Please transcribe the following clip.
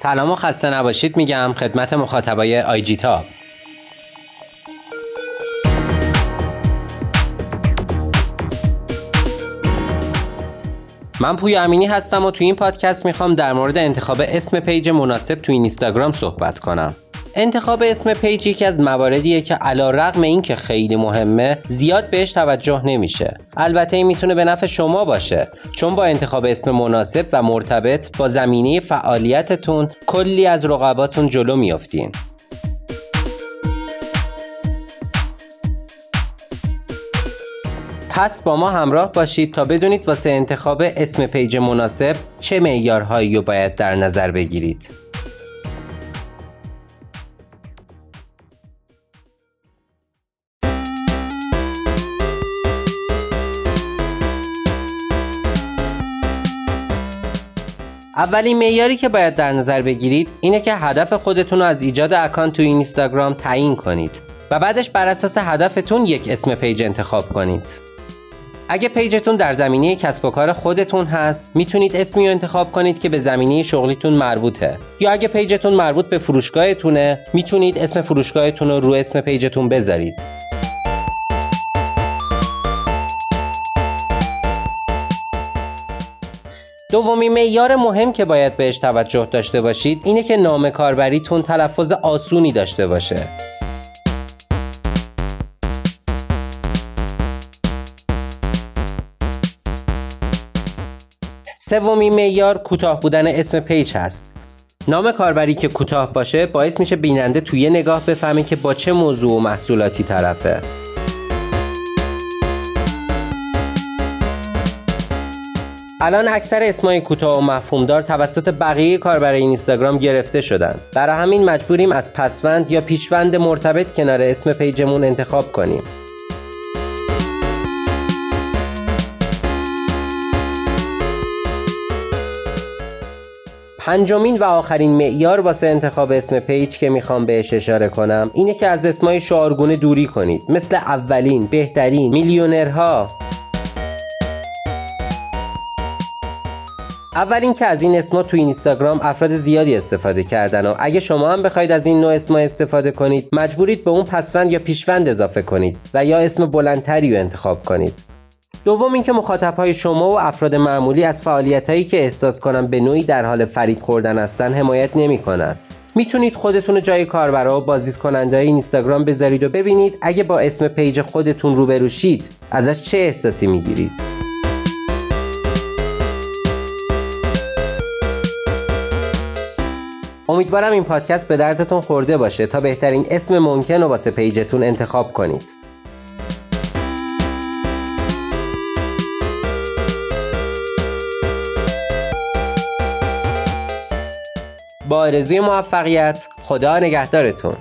سلام و خسته نباشید میگم خدمت مخاطبای آیجی تاب. من پویا امینی هستم و تو این پادکست می‌خوام در مورد انتخاب اسم پیج مناسب تو اینستاگرام صحبت کنم. انتخاب اسم پیج یکی از مواردیه که علی‌رغم این که خیلی مهمه زیاد بهش توجه نمیشه. البته این می‌تونه به نفع شما باشه. چون با انتخاب اسم مناسب و مرتبط با زمینه فعالیتتون کلی از رقباتون جلو میافتین. پس با ما همراه باشید تا بدونید واسه انتخاب اسم پیج مناسب چه معیارهایی رو باید در نظر بگیرید. اولین معیاری که باید در نظر بگیرید اینه که هدف خودتون رو از ایجاد اکانت تو اینستاگرام تعیین کنید و بعدش بر اساس هدفتون یک اسم پیج انتخاب کنید. اگه پیجتون در زمینه کسب و کار خودتون هست می‌تونید اسمی رو انتخاب کنید که به زمینه شغلیتون مربوطه یا اگه پیجتون مربوط به فروشگاهتونه می‌تونید اسم فروشگاهتون رو رو اسم پیجتون بذارید دومین معیار مهم که باید بهش توجه داشته باشید اینه که نام کاربریتون تلفظ آسونی داشته باشه. سومین معیار کوتاه بودن اسم پیج هست. نام کاربری که کوتاه باشه باعث میشه بیننده توی نگاه بفهمه که با چه موضوع و محصولاتی طرفه. الان اکثر اسمای کوتاه و مفهومدار توسط بقیه کاربرای اینستاگرام گرفته شدن. برای همین مجبوریم از پسوند یا پیشوند مرتبط کنار اسم پیجمون انتخاب کنیم. پنجمین و آخرین معیار واسه انتخاب اسم پیج که می‌خوام بهش اشاره کنم اینه که از اسمای شعارگونه دوری کنید. مثل اولین، بهترین، میلیونرها. اول اینکه از این اسما تو اینستاگرام افراد زیادی استفاده کردن و اگه شما هم بخواید از این نوع اسما استفاده کنید مجبورید به اون پسوند یا پیشوند اضافه کنید و یا اسم بلندتری رو انتخاب کنید. دوم اینکه های شما و افراد معمولی از هایی که احساس کنن به نوعی در حال فریب خوردن هستن حمایت نمی‌کنن. می‌تونید خودتون رو جای کاربرا و بازدید کننده اینستاگرام بذارید و ببینید اگه با اسم پیج خودتون روبرو شید ازش چه احساسی می‌گیرید. امیدوارم این پادکست به دردتون خورده باشه تا بهترین اسم ممکن رو واسه پیجتون انتخاب کنید. با آرزوی موفقیت خدا نگهدارتون.